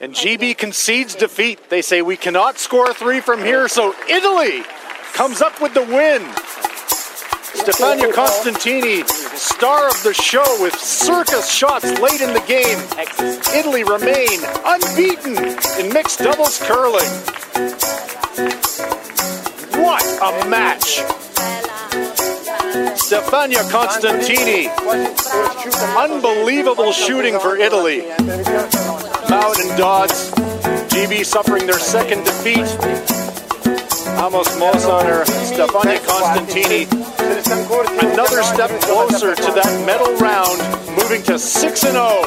And GB concedes defeat. They say we cannot score three from here, so Italy comes up with the win. Stefania Constantini, star of the show with circus shots late in the game. Italy remain unbeaten in mixed doubles curling. What a match! Stefania Constantini, unbelievable shooting for Italy. Bowden Dodds, GB suffering their second defeat. Amos Mosaner, Stefania Constantini, another step closer to that medal round, moving to 6 0.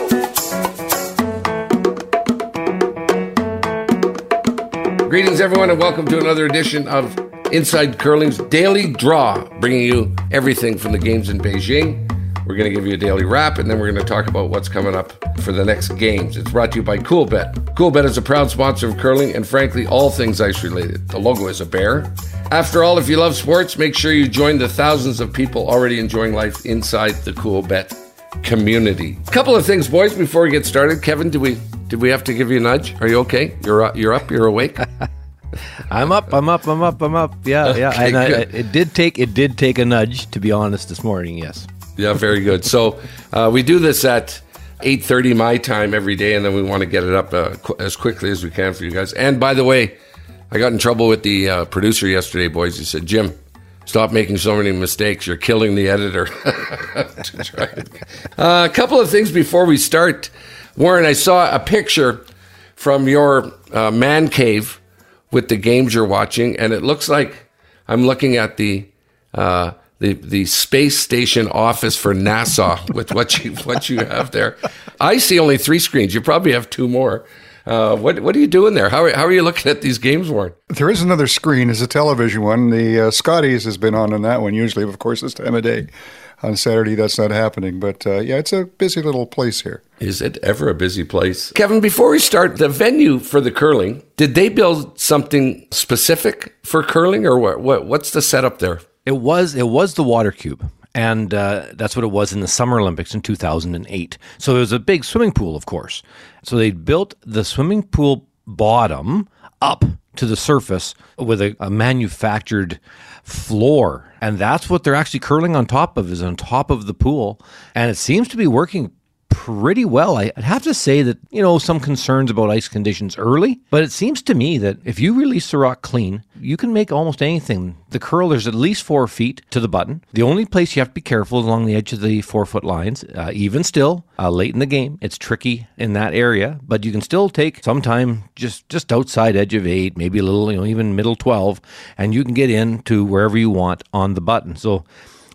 Greetings, everyone, and welcome to another edition of Inside Curling's Daily Draw, bringing you everything from the games in Beijing. We're going to give you a daily wrap, and then we're going to talk about what's coming up for the next games. It's brought to you by Coolbet. Coolbet is a proud sponsor of curling and, frankly, all things ice related. The logo is a bear. After all, if you love sports, make sure you join the thousands of people already enjoying life inside the Coolbet community. A couple of things, boys, before we get started. Kevin, do we did we have to give you a nudge? Are you okay? You're up. You're up. You're awake. I'm up. I'm up. I'm up. I'm up. Yeah, yeah. And uh, I, it did take it did take a nudge to be honest this morning. Yes. Yeah, very good. So uh, we do this at 8:30 my time every day, and then we want to get it up uh, qu- as quickly as we can for you guys. And by the way, I got in trouble with the uh, producer yesterday, boys. He said, "Jim, stop making so many mistakes. You're killing the editor." uh, a couple of things before we start, Warren. I saw a picture from your uh, man cave with the games you're watching, and it looks like I'm looking at the uh, the the space station office for NASA with what you what you have there. I see only three screens. You probably have two more. Uh, what what are you doing there? How are, how are you looking at these games, Warren? There is another screen. It's a television one. The uh, Scotties has been on on that one usually, of course, this time of day. On Saturday, that's not happening. But uh, yeah, it's a busy little place here. Is it ever a busy place? Kevin, before we start, the venue for the curling, did they build something specific for curling or what, what what's the setup there? It was it was the water cube. And uh, that's what it was in the Summer Olympics in 2008. So it was a big swimming pool, of course. So they built the swimming pool bottom up to the surface with a, a manufactured floor. And that's what they're actually curling on top of, is on top of the pool. And it seems to be working pretty well. I'd have to say that, you know, some concerns about ice conditions early, but it seems to me that if you release the rock clean, you can make almost anything. The curl, there's at least four feet to the button. The only place you have to be careful is along the edge of the four foot lines. Uh, even still, uh, late in the game, it's tricky in that area, but you can still take some time just, just outside edge of eight, maybe a little, you know, even middle 12, and you can get in to wherever you want on the button. So,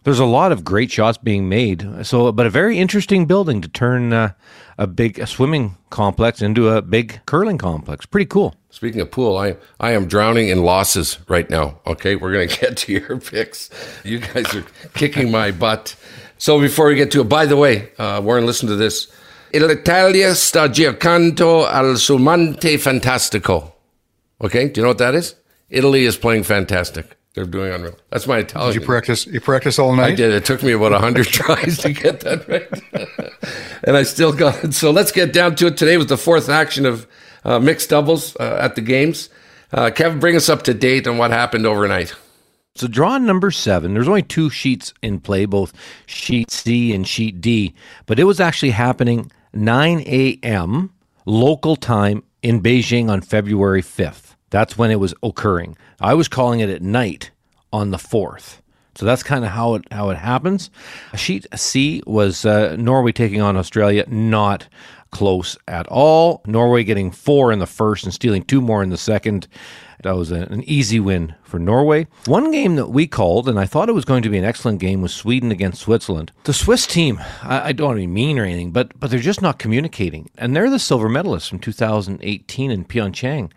there's a lot of great shots being made. So, but a very interesting building to turn uh, a big a swimming complex into a big curling complex. Pretty cool. Speaking of pool, I I am drowning in losses right now. Okay, we're gonna get to your picks. You guys are kicking my butt. So before we get to it, by the way, uh, Warren, listen to this. L'Italia sta giocando al sumante fantastico. Okay, do you know what that is? Italy is playing fantastic. They're doing unreal. That's my Italian. Did you practice? You practice all night? I did. It took me about hundred tries to get that right, and I still got it. So let's get down to it. Today was the fourth action of uh, mixed doubles uh, at the games. Uh, Kevin, bring us up to date on what happened overnight. So, draw number seven, there's only two sheets in play, both sheet C and sheet D, but it was actually happening 9 a.m. local time in Beijing on February 5th. That's when it was occurring. I was calling it at night on the 4th. So that's kind of how it how it happens. Sheet C was uh, Norway taking on Australia, not close at all. Norway getting four in the first and stealing two more in the second. That was a, an easy win for Norway. One game that we called, and I thought it was going to be an excellent game, was Sweden against Switzerland. The Swiss team, I, I don't mean or anything, but but they're just not communicating, and they're the silver medalists from 2018 in Pyeongchang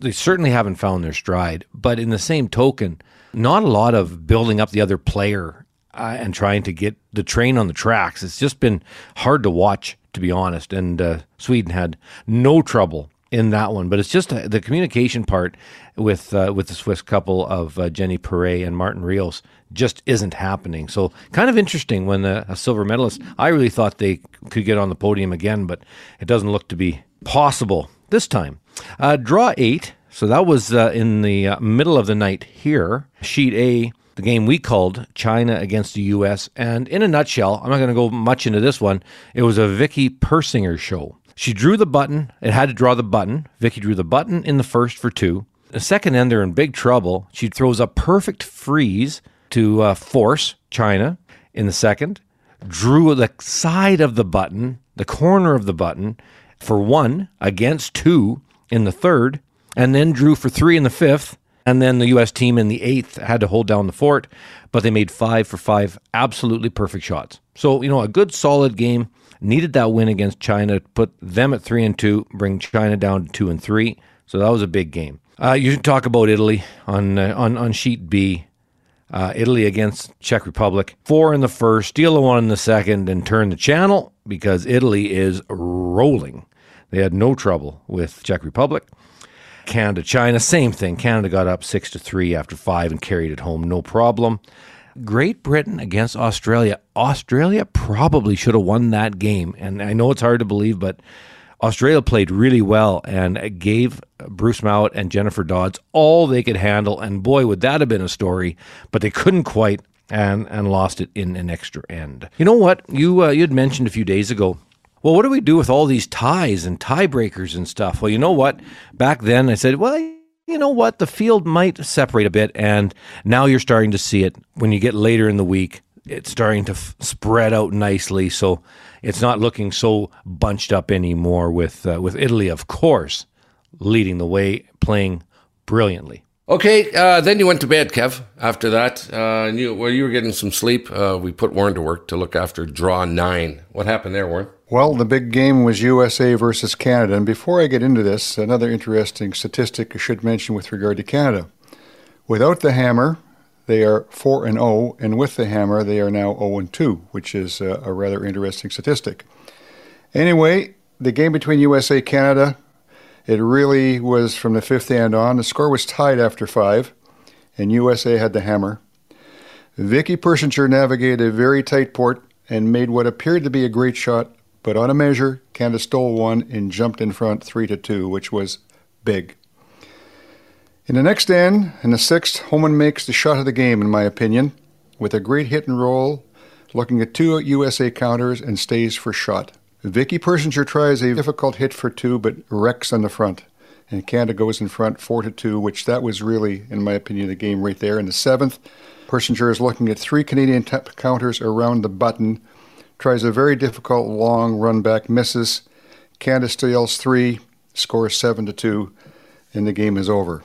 they certainly haven't found their stride. But in the same token, not a lot of building up the other player uh, and trying to get the train on the tracks. It's just been hard to watch, to be honest. And uh, Sweden had no trouble in that one. But it's just uh, the communication part with uh, with the Swiss couple of uh, Jenny Perret and Martin Rios just isn't happening. So kind of interesting when a silver medalist. I really thought they could get on the podium again, but it doesn't look to be possible this time. Uh, draw eight. So that was uh, in the uh, middle of the night here. Sheet A, the game we called China against the U.S. And in a nutshell, I'm not going to go much into this one. It was a Vicky Persinger show. She drew the button. It had to draw the button. Vicky drew the button in the first for two. The second end, they're in big trouble. She throws a perfect freeze to uh, force China in the second. Drew the side of the button, the corner of the button, for one against two in the third, and then drew for three in the fifth. And then the U.S. team in the eighth had to hold down the fort, but they made five for five absolutely perfect shots. So, you know, a good solid game. Needed that win against China, put them at three and two, bring China down to two and three. So that was a big game. Uh, you talk about Italy on uh, on on sheet B. Uh, Italy against Czech Republic. Four in the first, steal a one in the second, and turn the channel because Italy is rolling. They had no trouble with Czech Republic. Canada, China, same thing. Canada got up six to three after five and carried it home, no problem. Great Britain against Australia. Australia probably should have won that game, and I know it's hard to believe, but Australia played really well and gave Bruce Mouat and Jennifer Dodds all they could handle, and boy, would that have been a story! But they couldn't quite, and and lost it in an extra end. You know what? You uh, you had mentioned a few days ago well, what do we do with all these ties and tiebreakers and stuff? Well, you know what? Back then I said, well, you know what? The field might separate a bit. And now you're starting to see it when you get later in the week. It's starting to f- spread out nicely. So it's not looking so bunched up anymore with, uh, with Italy, of course, leading the way, playing brilliantly. Okay, uh, then you went to bed, Kev. After that, uh, you, well, you were getting some sleep. Uh, we put Warren to work to look after draw nine. What happened there, Warren? Well, the big game was USA versus Canada. And before I get into this, another interesting statistic I should mention with regard to Canada. Without the hammer, they are 4 and 0, and with the hammer, they are now 0 and 2, which is a, a rather interesting statistic. Anyway, the game between USA Canada, it really was from the fifth end on. The score was tied after five, and USA had the hammer. Vicky Persinger navigated a very tight port and made what appeared to be a great shot but on a measure, Canada stole one and jumped in front 3 to 2, which was big. In the next end, in the sixth, Homan makes the shot of the game, in my opinion, with a great hit and roll, looking at two USA counters and stays for shot. Vicky Persinger tries a difficult hit for two, but wrecks on the front. And Canada goes in front 4 to 2, which that was really, in my opinion, the game right there. In the seventh, Persinger is looking at three Canadian t- counters around the button tries a very difficult long run back, misses. Canada still steals three, scores seven to two, and the game is over.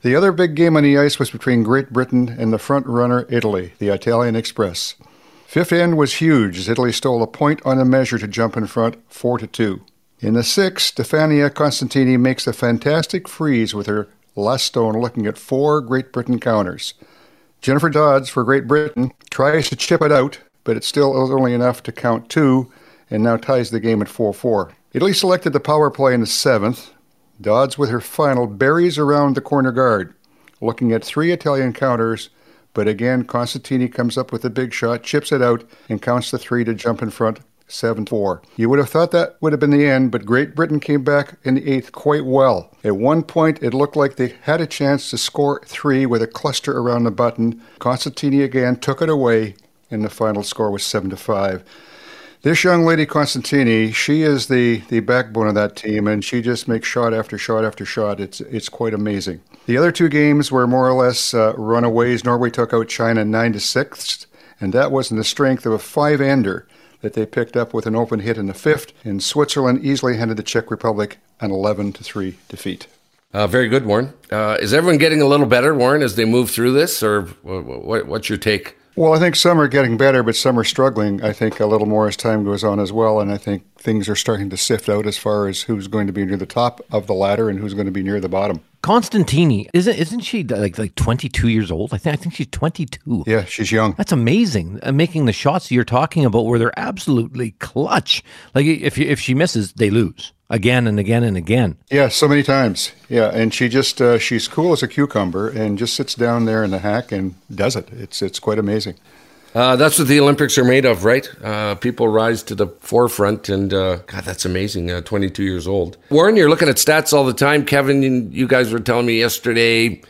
The other big game on the ice was between Great Britain and the front runner Italy, the Italian Express. Fifth end was huge as Italy stole a point on a measure to jump in front, four to two. In the sixth, Stefania Constantini makes a fantastic freeze with her last stone, looking at four Great Britain counters. Jennifer Dodds for Great Britain tries to chip it out, but it's still only enough to count two and now ties the game at 4 4. Italy selected the power play in the seventh. Dodds, with her final, buries around the corner guard, looking at three Italian counters, but again, Constantini comes up with a big shot, chips it out, and counts the three to jump in front 7 4. You would have thought that would have been the end, but Great Britain came back in the eighth quite well. At one point, it looked like they had a chance to score three with a cluster around the button. Constantini again took it away, and the final score was seven to five. This young lady, Constantini, she is the, the backbone of that team, and she just makes shot after shot after shot. It's it's quite amazing. The other two games were more or less uh, runaways. Norway took out China nine to six, and that was in the strength of a five-ender that they picked up with an open hit in the fifth. And Switzerland easily handed the Czech Republic an eleven to three defeat. Uh, very good, Warren. Uh, is everyone getting a little better, Warren, as they move through this, or what, what's your take? Well, I think some are getting better, but some are struggling. I think a little more as time goes on as well, and I think things are starting to sift out as far as who's going to be near the top of the ladder and who's going to be near the bottom. Constantini isn't isn't she like like 22 years old? I think I think she's 22. Yeah, she's young. That's amazing. Uh, making the shots you're talking about where they're absolutely clutch. Like if if she misses, they lose again and again and again. Yeah, so many times. Yeah, and she just uh, she's cool as a cucumber and just sits down there in the hack and does it. It's it's quite amazing. Uh, that's what the Olympics are made of, right? Uh, people rise to the forefront, and uh, God, that's amazing. Uh, 22 years old. Warren, you're looking at stats all the time. Kevin, you guys were telling me yesterday,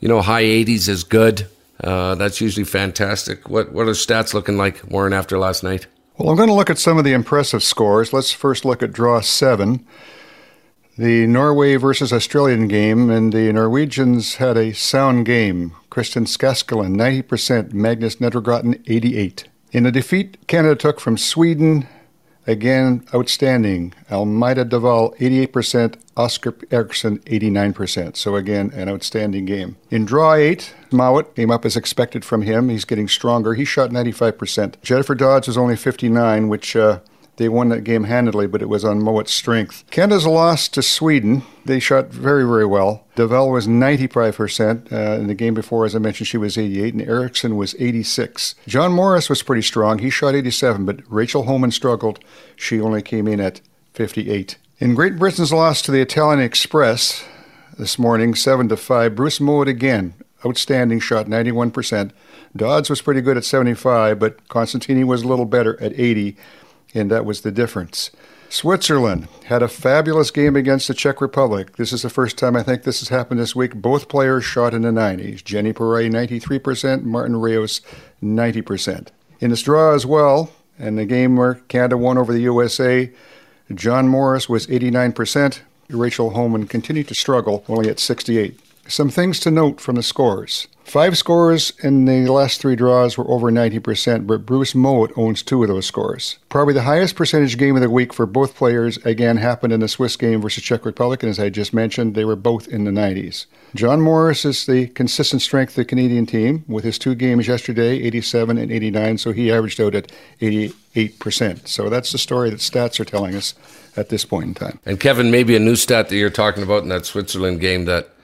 you know, high 80s is good. Uh, that's usually fantastic. What what are stats looking like, Warren, after last night? Well, I'm going to look at some of the impressive scores. Let's first look at draw seven the Norway versus Australian game, and the Norwegians had a sound game. Kristian Skaslien, 90%, Magnus Nedregotten, 88. In a defeat Canada took from Sweden, again, outstanding. Almida de Val, 88%, Oskar Eriksson, 89%. So again, an outstanding game. In draw eight, Mouat came up as expected from him. He's getting stronger. He shot 95%. Jennifer Dodds was only 59, which uh, they won that game handedly, but it was on Mouat's strength. Canada's loss to Sweden. They shot very, very well. de Val was 95%. Uh, in the game before, as I mentioned, she was 88, and Eriksson was 86. John Morris was pretty strong. He shot 87, but Rachel Homan struggled. She only came in at 58. In Great Britain's loss to the Italian Express this morning, 7 to 5, Bruce Mouat again, outstanding shot, 91%. Dodds was pretty good at 75, but Constantini was a little better at 80 and that was the difference. Switzerland had a fabulous game against the Czech Republic. This is the first time I think this has happened this week. Both players shot in the 90s. Jenny Perret, 93%, Martin Rios, 90%. In this draw as well, and the game where Canada won over the USA, John Morris was 89%. Rachel Homan continued to struggle, only at 68. Some things to note from the scores. Five scores in the last three draws were over 90%, but Bruce Mouat owns two of those scores. Probably the highest percentage game of the week for both players, again, happened in the Swiss game versus Czech Republic, and as I just mentioned, they were both in the 90s. John Morris is the consistent strength of the Canadian team, with his two games yesterday, 87 and 89, so he averaged out at 88%. So that's the story that stats are telling us at this point in time. And Kevin, maybe a new stat that you're talking about in that Switzerland game that –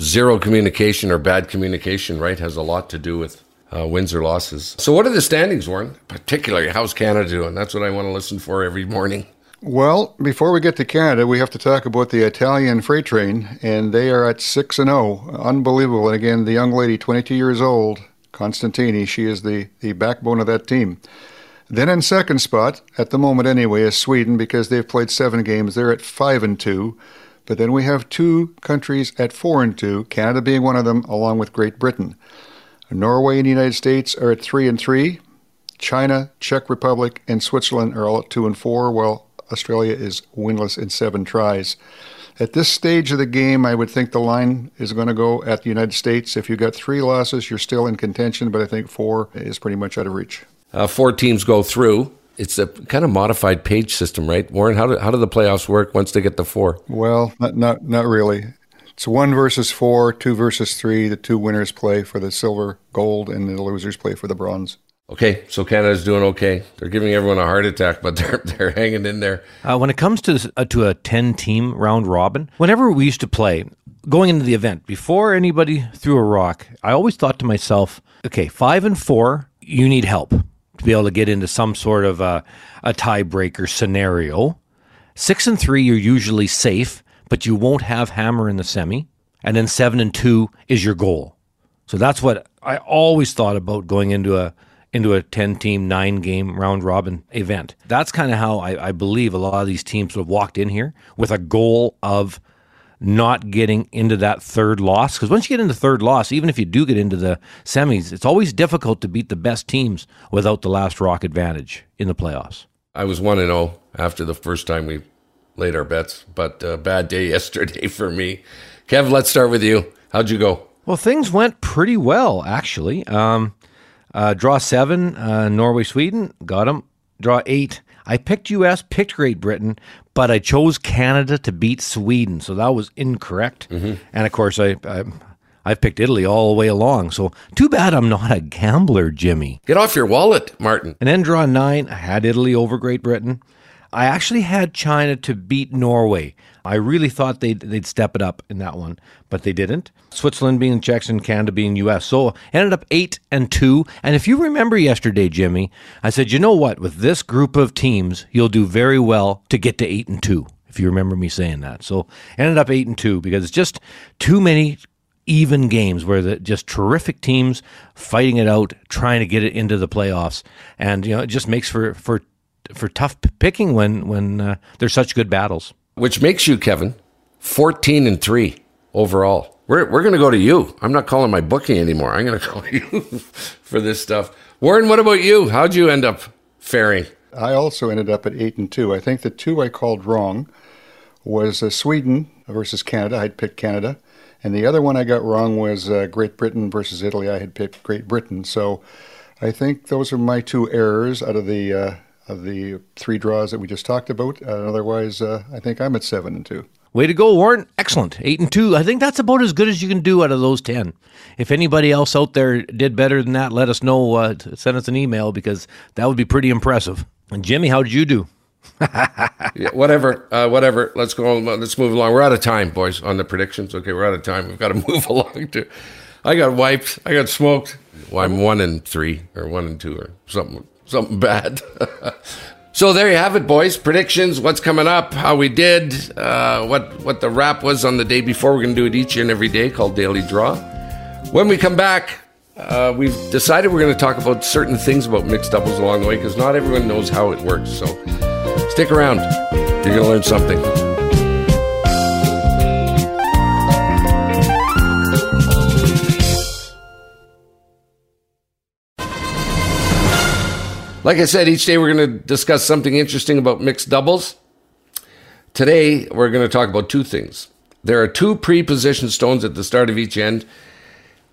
zero communication or bad communication, right, has a lot to do with uh, wins or losses. So, what are the standings, Warren? Particularly, how's Canada doing? That's what I want to listen for every morning. Well, before we get to Canada, we have to talk about the Italian freight train, and they are at six and zero, oh. unbelievable. And again, the young lady, 22 years old, Constantini, she is the the backbone of that team. Then in second spot, at the moment anyway, is Sweden because they've played seven games. They're at five and two. But then we have two countries at four and two, Canada being one of them, along with Great Britain. Norway and the United States are at three and three. China, Czech Republic, and Switzerland are all at two and four, while Australia is winless in seven tries. At this stage of the game, I would think the line is going to go at the United States. If you've got three losses, you're still in contention, but I think four is pretty much out of reach. Uh, four teams go through it's a kind of modified page system, right? Warren, how do, how do the playoffs work once they get to four? Well, not, not, not really. It's one versus four, two versus three. The two winners play for the silver, gold, and the losers play for the bronze. Okay, so Canada's doing okay. They're giving everyone a heart attack, but they're they're hanging in there. Uh, when it comes to uh, to a ten team round robin, whenever we used to play, going into the event before anybody threw a rock, I always thought to myself, okay, five and four, you need help to be able to get into some sort of a, a tiebreaker scenario. Six and three, you're usually safe, but you won't have hammer in the semi. And then seven and two is your goal. So that's what I always thought about going into a into a 10 team, nine game round robin event. That's kind of how I, I, believe a lot of these teams have walked in here with a goal of not getting into that third loss. Because once you get into third loss, even if you do get into the semis, it's always difficult to beat the best teams without the last rock advantage in the playoffs. I was 1 0 after the first time we laid our bets, but a bad day yesterday for me. Kev, let's start with you. How'd you go? Well, things went pretty well, actually. Um, uh, draw seven, uh, Norway, Sweden, got them. Draw eight, I picked US, picked Great Britain, but I chose Canada to beat Sweden, so that was incorrect. Mm-hmm. And of course, I, I I've picked Italy all the way along. So too bad I'm not a gambler, Jimmy. Get off your wallet, Martin. And then draw nine. I had Italy over Great Britain. I actually had China to beat Norway. I really thought they'd, they'd step it up in that one, but they didn't. Switzerland being Czechs and Canada being U.S. So ended up eight and two. And if you remember yesterday, Jimmy, I said, you know what? With this group of teams, you'll do very well to get to eight and two. If you remember me saying that, so ended up eight and two because it's just too many even games where the just terrific teams fighting it out, trying to get it into the playoffs, and you know it just makes for for for tough picking when when uh, there's such good battles. Which makes you, Kevin, fourteen and three overall. We're we're going to go to you. I'm not calling my bookie anymore. I'm going to call you for this stuff. Warren, what about you? How'd you end up faring? I also ended up at eight and two. I think the two I called wrong was uh, Sweden versus Canada. I'd picked Canada, and the other one I got wrong was uh, Great Britain versus Italy. I had picked Great Britain. So I think those are my two errors out of the uh, of the three draws that we just talked about. Uh, otherwise, uh, I think I'm at seven and two. Way to go, Warren. Excellent. Eight and two. I think that's about as good as you can do out of those 10. If anybody else out there did better than that, let us know. Uh, send us an email because that would be pretty impressive. And Jimmy, how did you do? yeah, whatever, uh, whatever. Let's go. Let's move along. We're out of time, boys, on the predictions. Okay, we're out of time. We've got to move along. To, I got wiped. I got smoked. Well, I'm one and three, or one and two, or something, something bad. so there you have it, boys. Predictions. What's coming up? How we did. Uh, what what the wrap was on the day before. We're going to do it each and every day, called Daily Draw. When we come back, uh, we've decided we're going to talk about certain things about mixed doubles along the way because not everyone knows how it works. So stick around. You're going to learn something. Like I said, each day we're going to discuss something interesting about mixed doubles. Today, we're going to talk about two things. There are two pre positioned stones at the start of each end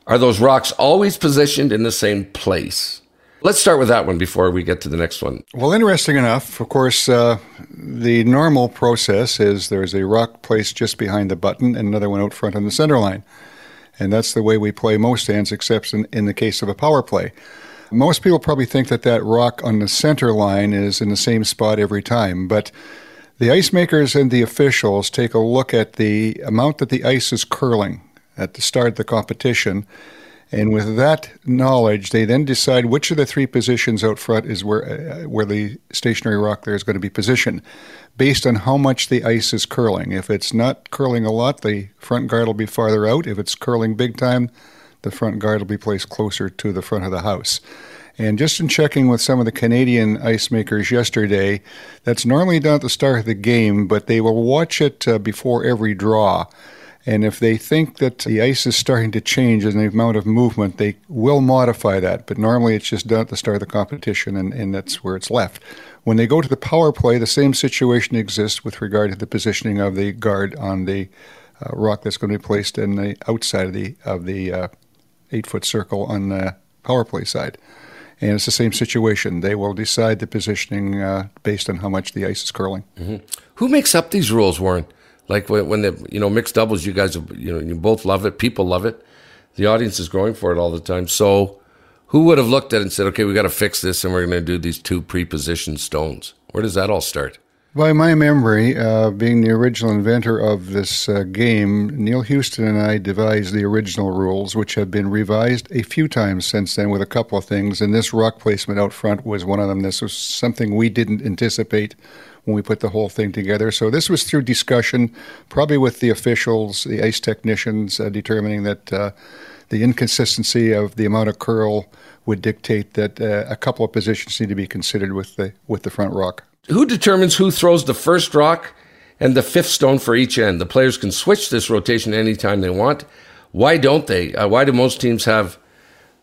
are those rocks always positioned in the same place? Let's start with that one before we get to the next one. Well, interesting enough, of course, uh, the normal process is there's a rock placed just behind the button and another one out front on the center line. And that's the way we play most hands, except in, in the case of a power play. Most people probably think that that rock on the center line is in the same spot every time, but the ice makers and the officials take a look at the amount that the ice is curling at the start of the competition. And with that knowledge, they then decide which of the three positions out front is where uh, where the stationary rock there is going to be positioned, based on how much the ice is curling. If it's not curling a lot, the front guard will be farther out. If it's curling big time, the front guard will be placed closer to the front of the house. And just in checking with some of the Canadian ice makers yesterday, that's normally done at the start of the game, but they will watch it uh, before every draw and if they think that the ice is starting to change in the amount of movement, they will modify that. But normally it's just done at the start of the competition, and, and that's where it's left. When they go to the power play, the same situation exists with regard to the positioning of the guard on the uh, rock that's going to be placed in the outside of the of the uh, eight foot circle on the power play side. And it's the same situation. They will decide the positioning uh, based on how much the ice is curling. Mm-hmm. Who makes up these rules, Warren? Like when, when the you know mixed doubles, you guys you know you both love it. People love it. The audience is growing for it all the time. So, who would have looked at it and said, "Okay, we got to fix this, and we're going to do these two pre-positioned stones"? Where does that all start? By my memory, uh, being the original inventor of this uh, game, Neil Houston and I devised the original rules, which have been revised a few times since then with a couple of things. And this rock placement out front was one of them. This was something we didn't anticipate when we put the whole thing together. So this was through discussion, probably with the officials, the ice technicians, uh, determining that uh, the inconsistency of the amount of curl would dictate that uh, a couple of positions need to be considered with the with the front rock. Who determines who throws the first rock and the fifth stone for each end? The players can switch this rotation anytime they want. Why don't they? Uh, why do most teams have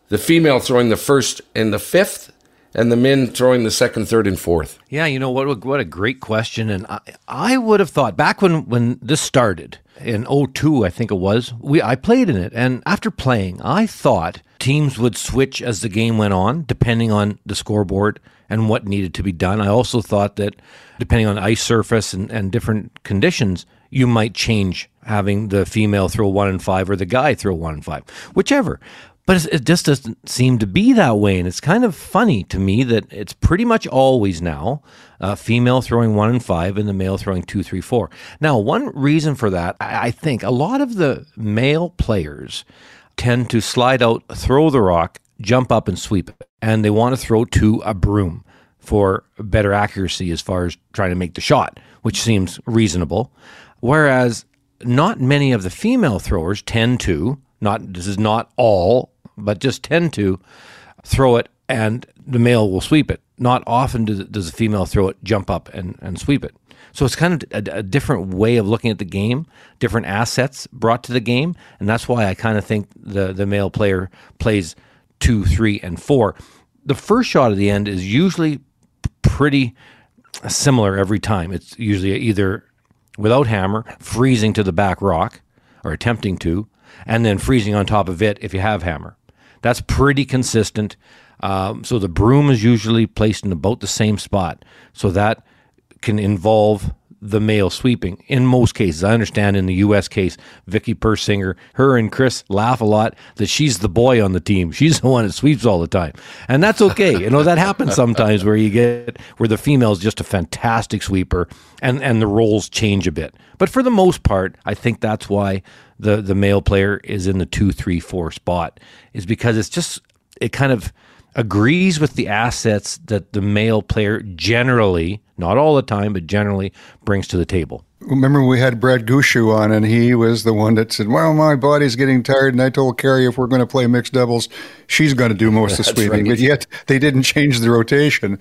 the female throwing the first and the fifth, and the men throwing the second, third, and fourth? Yeah, you know what? What a great question. And I, I would have thought back when when this started in 02, I think it was. We I played in it, and after playing, I thought teams would switch as the game went on, depending on the scoreboard and what needed to be done. I also thought that depending on ice surface and, and different conditions, you might change having the female throw one and five or the guy throw one and five, whichever. But it just doesn't seem to be that way. And it's kind of funny to me that it's pretty much always now uh, female throwing one and five and the male throwing two, three, four. Now, one reason for that, I think a lot of the male players tend to slide out, throw the rock, jump up and sweep it. And they want to throw to a broom for better accuracy as far as trying to make the shot, which seems reasonable. Whereas not many of the female throwers tend to not this is not all, but just tend to throw it and the male will sweep it. Not often does, does the female throw it, jump up and, and sweep it. So it's kind of a, a, different way of looking at the game, different assets brought to the game, and that's why I kind of think the the male player plays two, three, and four. The first shot at the end is usually pretty similar every time. It's usually either without hammer, freezing to the back rock, or attempting to, and then freezing on top of it if you have hammer. That's pretty consistent. Um, so the broom is usually placed in about the same spot. So that can involve the male sweeping in most cases. I understand in the U.S. case, Vicky Persinger, her and Chris laugh a lot that she's the boy on the team. She's the one that sweeps all the time, and that's okay. you know that happens sometimes where you get where the female is just a fantastic sweeper, and and the roles change a bit. But for the most part, I think that's why the the male player is in the two, three, four spot is because it's just it kind of agrees with the assets that the male player generally, not all the time, but generally brings to the table. Remember, we had Brad Gushue on, and he was the one that said, Well, my body's getting tired. And I told Kerri, if we're going to play mixed doubles, she's going to do most of the sweeping. Right. But yet, they didn't change the rotation.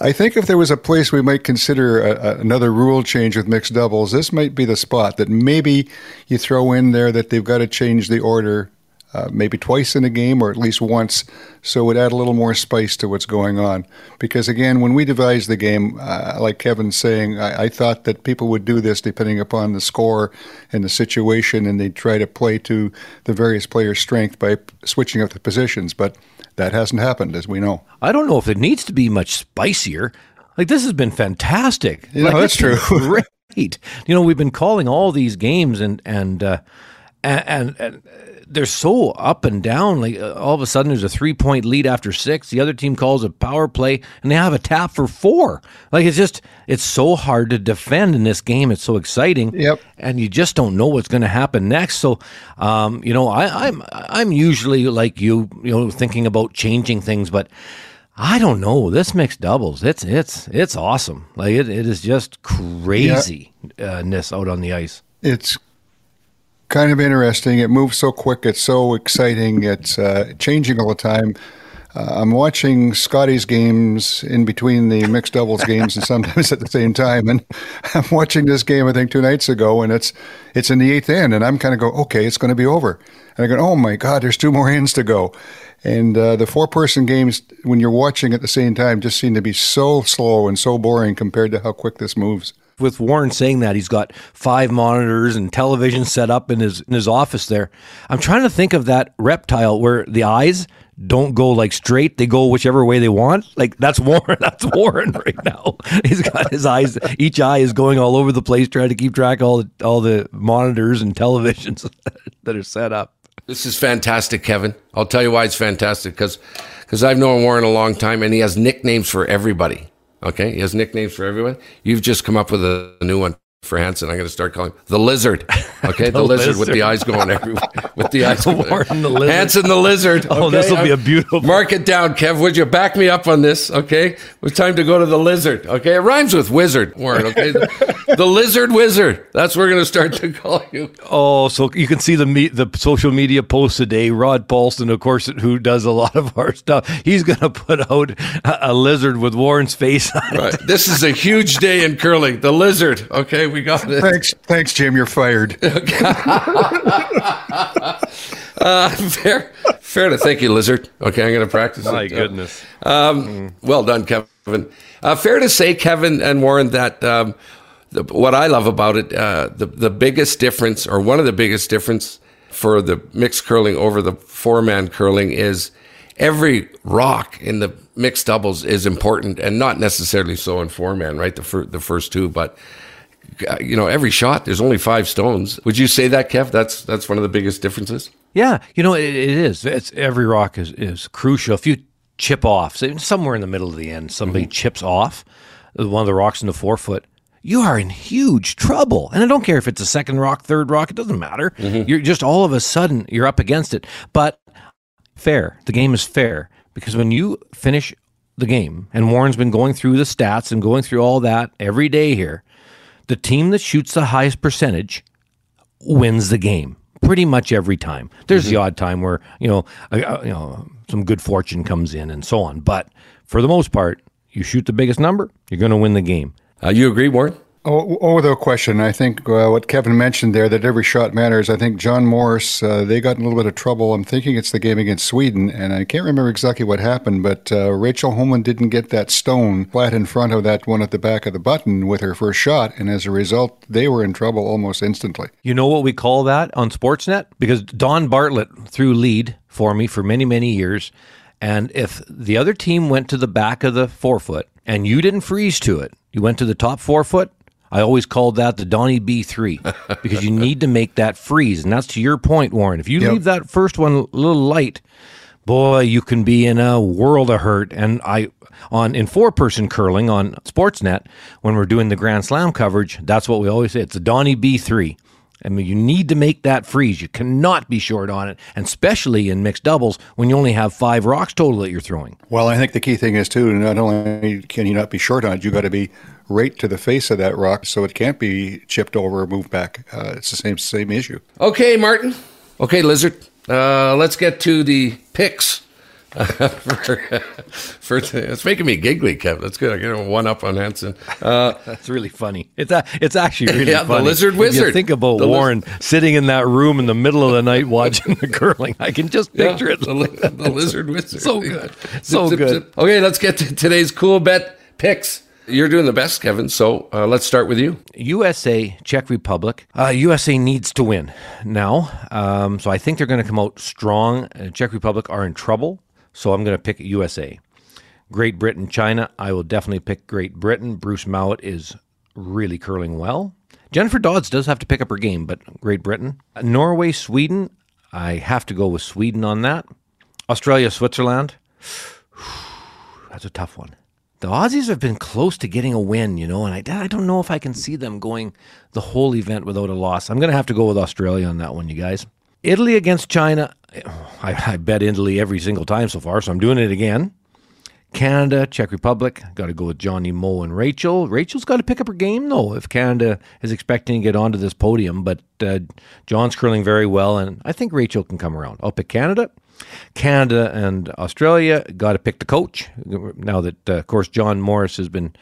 I think if there was a place we might consider a, a, another rule change with mixed doubles, this might be the spot that maybe you throw in there that they've got to change the order uh, maybe twice in a game or at least once, so it would add a little more spice to what's going on. Because again, when we devised the game, uh, like Kevin's saying, I, I, thought that people would do this depending upon the score and the situation, and they'd try to play to the various players' strength by switching up the positions. But that hasn't happened, as we know. I don't know if it needs to be much spicier. Like this has been fantastic. You know, like, that's true. Great. You know, we've been calling all these games and and uh, and, and, and they're so up and down. Like uh, all of a sudden, there's a three point lead after six. The other team calls a power play, and they have a tap for four. Like it's just it's so hard to defend in this game. It's so exciting. Yep. And you just don't know what's going to happen next. So, um, you know, I, I'm I'm usually like you, you know, thinking about changing things, but. I don't know. This mixed doubles, it's it's it's awesome. Like it, it is just craziness out on the ice. It's kind of interesting. It moves so quick. It's so exciting. It's uh, changing all the time. Uh, I'm watching Scotties games in between the mixed doubles games and sometimes at the same time. And I'm watching this game, I think, two nights ago, and it's it's in the eighth end. And I'm kind of go, okay, it's going to be over. And I go, oh my God, there's two more ends to go. And uh, the four person games, when you're watching at the same time, just seem to be so slow and so boring compared to how quick this moves with Warren saying that he's got five monitors and television set up in his in his office there. I'm trying to think of that reptile where the eyes don't go like straight; they go whichever way they want. Like that's Warren. That's Warren right now. He's got his eyes. Each eye is going all over the place, trying to keep track of all the, all the monitors and televisions that are set up. This is fantastic, Kevin. I'll tell you why it's fantastic because because I've known Warren a long time, and he has nicknames for everybody. Okay, he has nicknames for everyone. You've just come up with a, new one for Hansen. I'm going to start calling the lizard. Okay, the, the lizard, lizard, with the eyes going everywhere. With the eyes going Warren the lizard. Hansen the lizard. Oh, this will be a beautiful. Mark it down, Kev. Would you back me up on this? Okay, it's time to go to the lizard. Okay, it rhymes with wizard, Warren. Okay, the, the lizard wizard. That's what we're going to start to call you. Oh, so you can see the me- the social media posts today. Rod Paulson, of course, who does a lot of our stuff. He's going to put out a, a, lizard with Warren's face on it. This is a huge day in curling. The lizard. Okay, we got it. Thanks, thanks, Jim. You're fired. uh, fair, fair to thank you, Lizard. Okay, I'm going to practice. My it. goodness. Um, mm. Well done, Kevin. Uh, fair to say, Kevin and Warren, that um, the, what I love about it, uh, the the biggest difference, or one of the biggest difference for the mixed curling over the four man curling is every rock in the mixed doubles is important, and not necessarily so in four man, right? The fir- the first two, but you know, every shot there's only five stones. Would you say that, Kev? That's that's one of the biggest differences. Yeah, you know, it, it is. It's every rock is is crucial. If you chip off, somewhere in the middle of the end, somebody mm-hmm. chips off one of the rocks in the four foot. You are in huge trouble. And I don't care if it's a second rock, third rock, it doesn't matter. Mm-hmm. You're just all of a sudden you're up against it. But fair. The game is fair because when you finish the game, and Warren's been going through the stats and going through all that every day here, the team that shoots the highest percentage wins the game pretty much every time. There's the odd time where you know, uh, you know, some good fortune comes in and so on. But for the most part, you shoot the biggest number, you're going to win the game. Uh, you agree, Warren? Oh, oh, without question. I think uh, what Kevin mentioned there, that every shot matters. I think John Morris, uh, they got in a little bit of trouble. I'm thinking it's the game against Sweden, and I can't remember exactly what happened, but uh, Rachel Homan didn't get that stone flat in front of that one at the back of the button with her first shot, and as a result, they were in trouble almost instantly. You know what we call that on Sportsnet? Because Don Bartlett threw lead for me for many, many years. And if the other team went to the back of the four foot and you didn't freeze to it, you went to the top four foot, I always called that the Donnie B3 because you need to make that freeze. And that's to your point, Warren. If you Yep. leave that first one a little light, boy, you can be in a world of hurt. And I, on in four person curling on Sportsnet, when we're doing the Grand Slam coverage, that's what we always say. It's a Donnie B3. I mean, you need to make that freeze. You cannot be short on it, and especially in mixed doubles when you only have five rocks total that you're throwing. Well, I think the key thing is too. Not only can you not be short on it, you got to be right to the face of that rock, so it can't be chipped over or moved back. Uh, it's the same same issue. Okay, Martin. Okay, Lizard. Uh, let's get to the picks. for, for it's making me giggly, Kevin. That's good. I get a one up on Hansen. Uh, That's really funny. It's a, it's actually really Yeah, the funny. lizard If you wizard. think about The Warren sitting in that room in the middle of the night watching the curling. I can just yeah, picture it. the, li- the lizard wizard. So good. Zip, So zip, good. zip. Okay, let's get to today's Coolbet picks. You're doing the best, Kevin. So uh, let's start with you. USA, Czech Republic. Uh, USA needs to win now. Um, so I think they're going to come out strong. Uh, Czech Republic are in trouble. So I'm going to pick USA. Great Britain, China. I will definitely pick Great Britain. Bruce Mouat is really curling well. Jennifer Dodds does have to pick up her game, but Great Britain. Norway, Sweden. I have to go with Sweden on that. Australia, Switzerland. That's a tough one. The Aussies have been close to getting a win, you know, and I, I don't know if I can see them going the whole event without a loss. I'm going to have to go with Australia on that one, you guys. Italy against China. I, I bet Italy every single time so far, so I'm doing it again. Canada, Czech Republic. Got to go with Johnny Moe and Rachel. Rachel's got to pick up her game, though, if Canada is expecting to get onto this podium. But uh, John's curling very well, and I think Rachel can come around. I'll pick Canada. Canada and Australia. Got to pick the coach. Now that, uh, of course, John Morris has been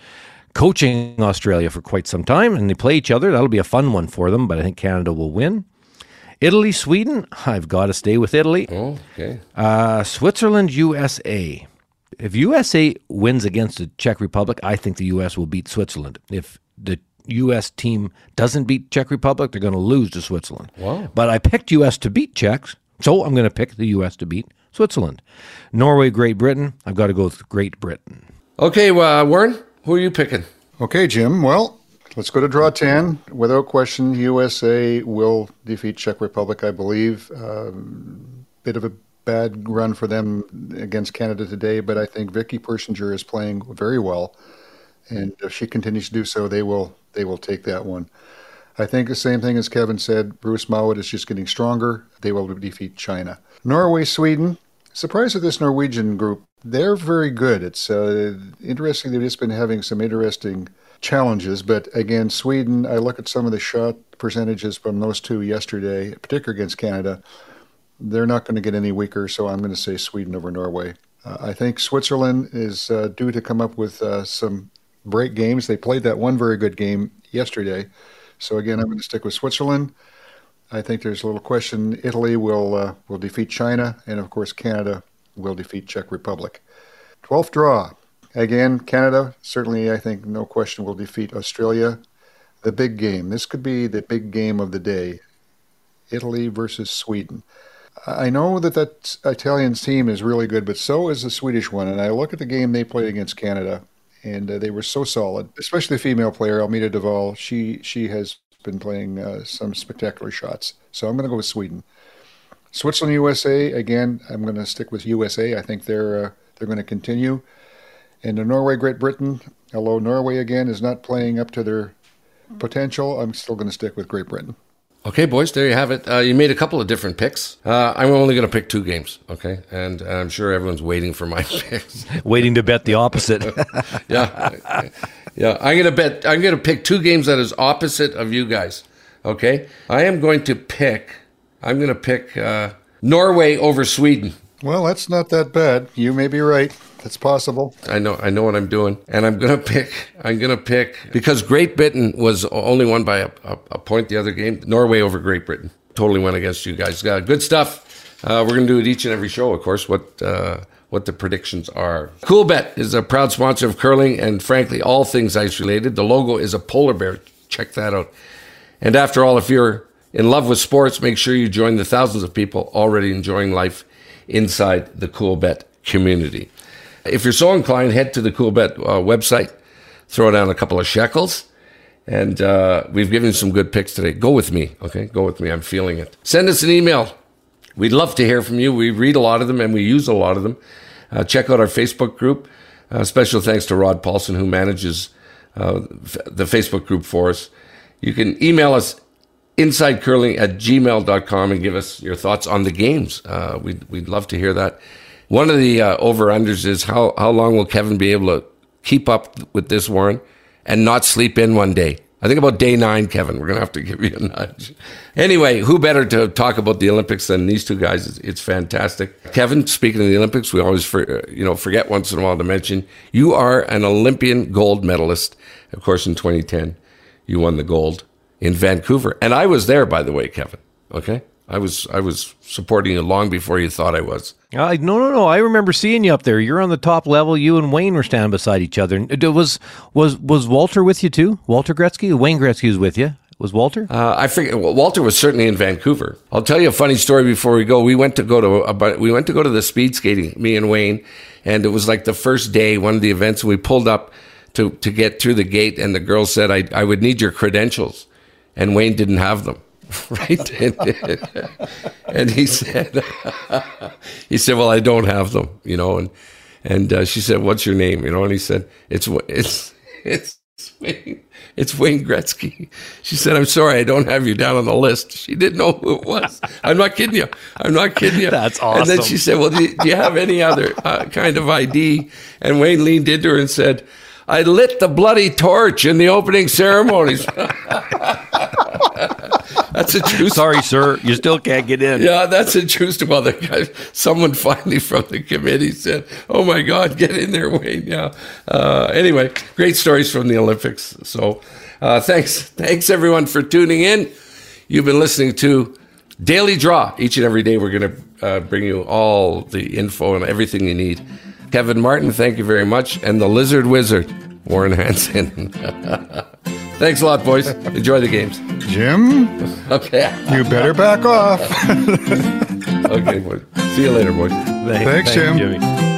coaching Australia for quite some time, and they play each other. That'll be a fun one for them, but I think Canada will win. Italy, Sweden. I've got to stay with Italy. Oh, okay. Uh, Switzerland, USA. If USA wins against the Czech Republic, I think the US will beat Switzerland. If the US team doesn't beat Czech Republic, they're going to lose to Switzerland. Wow. But I picked US to beat Czechs, so I'm going to pick the US to beat Switzerland. Norway, Great Britain. I've got to go with Great Britain. Okay, uh, Warren, who are you picking? Okay, Jim. Well, let's go to draw 10. Without question, USA will defeat Czech Republic, I believe. Um, bit of a bad run for them against Canada today, but I think Vicky Persinger is playing very well. And if she continues to do so, they will they will take that one. I think the same thing as Kevin said. Bruce Mouat is just getting stronger. They will defeat China. Norway, Sweden. Surprised at this Norwegian group. They're very good. It's uh, interesting. They've just been having some interesting challenges. But again, Sweden. I look at some of the shot percentages from those two yesterday, particularly against Canada. They're not going to get any weaker. So I'm going to say Sweden over Norway. Uh, I think Switzerland is uh, due to come up with uh, some break games. They played that one very good game yesterday. So again, I'm going to stick with Switzerland. I think there's a little question. Italy will uh, will defeat China, and of course Canada will defeat Czech Republic. Twelfth draw. Again, Canada certainly, I think, no question, will defeat Australia. The big game. This could be the big game of the day. Italy versus Sweden. I know that that Italian team is really good, but so is the Swedish one. And I look at the game they played against Canada, and uh, they were so solid. Especially the female player, Almida de Val. She she has been playing uh, some spectacular shots. So I'm going to go with Sweden. Switzerland, USA. Again, I'm going to stick with USA. I think they're uh, they're going to continue. And the Norway, Great Britain. Although Norway again is not playing up to their potential, I'm still going to stick with Great Britain. Okay, boys, there you have it. Uh, you made a couple of different picks. Uh, I'm only going to pick two games, okay? And I'm sure everyone's waiting for my picks. Waiting to bet the opposite. yeah, yeah. I'm going to bet. I'm going to pick two games that is opposite of you guys. Okay, I am going to pick I'm going to pick uh, Norway over Sweden. Well, that's not that bad. You may be right. That's possible. I know I know what I'm doing, and I'm gonna pick. I'm gonna pick because Great Britain was only won by a, a, a point the other game. Norway over Great Britain. Totally went against you guys. Uh, good stuff. Uh, we're gonna do it each and every show, of course. What uh, what the predictions are. Coolbet is a proud sponsor of curling and frankly all things ice related. The logo is a polar bear. Check that out. And after all, if you're in love with sports, make sure you join the thousands of people already enjoying life inside the Coolbet community. If you're so inclined, head to the Coolbet uh, website, throw down a couple of shekels, and uh, we've given some good picks today. Go with me, okay? Go with me. I'm feeling it. Send us an email. We'd love to hear from you. We read a lot of them and we use a lot of them. Uh, check out our Facebook group. Uh, special thanks to Rod Paulson, who manages uh, f- the Facebook group for us. You can email us insidecurling at gmail.com and give us your thoughts on the games. Uh, we'd, we'd love to hear that. One of the uh, over unders is how, how long will Kevin be able to keep up with this, Warren, and not sleep in one day? I think about day nine, Kevin. We're going to have to give you a nudge. Anyway, who better to talk about the Olympics than these two guys? It's, it's fantastic. Kevin, speaking of the Olympics, we always for, you know forget once in a while to mention you are an Olympian gold medalist. Of course, in 2010, you won the gold in Vancouver, and I was there, by the way, Kevin. Okay, I was I was supporting you long before you thought I was. Uh, no, no, no. I remember seeing you up there. You're on the top level. You and Wayne were standing beside each other. It Was was was Walter with you too? Walter Gretzky? Wayne Gretzky was with you. Was Walter? Uh, I forget. Well, Walter was certainly in Vancouver. I'll tell you a funny story before we go. We went to go to a, we went to go to the speed skating. Me and Wayne, and it was like the first day, one of the events. We pulled up to to get through the gate, and the girl said, "I I would need your credentials," and Wayne didn't have them. right? and, and, he said, he said, well, I don't have them, you know, and, and uh, she said, what's your name? You know, and he said, it's, it's, it's Wayne, it's Wayne Gretzky. She said, I'm sorry, I don't have you down on the list. She didn't know who it was. I'm not kidding you. I'm not kidding you. That's awesome. And then she said, well, do you, do you have any other uh, kind of ID? And Wayne leaned into her and said, I lit the bloody torch in the opening ceremonies. That's a true. Sorry, sir, you still can't get in. Yeah, that's a true story. Well, the guy, someone finally from the committee said, "Oh my God, get in there, Wayne." Yeah. Uh, anyway, great stories from the Olympics. So, uh, thanks, thanks everyone for tuning in. You've been listening to Daily Draw. Each and every day, we're going to uh, bring you all the info and everything you need. Kevin Martin, thank you very much. And the Lizard Wizard, Warren Hansen. Thanks a lot, boys. Enjoy the games. Jim? Okay. You better back off. okay, boys. See you later, boys. Thanks, Thanks Jim. Jimmy.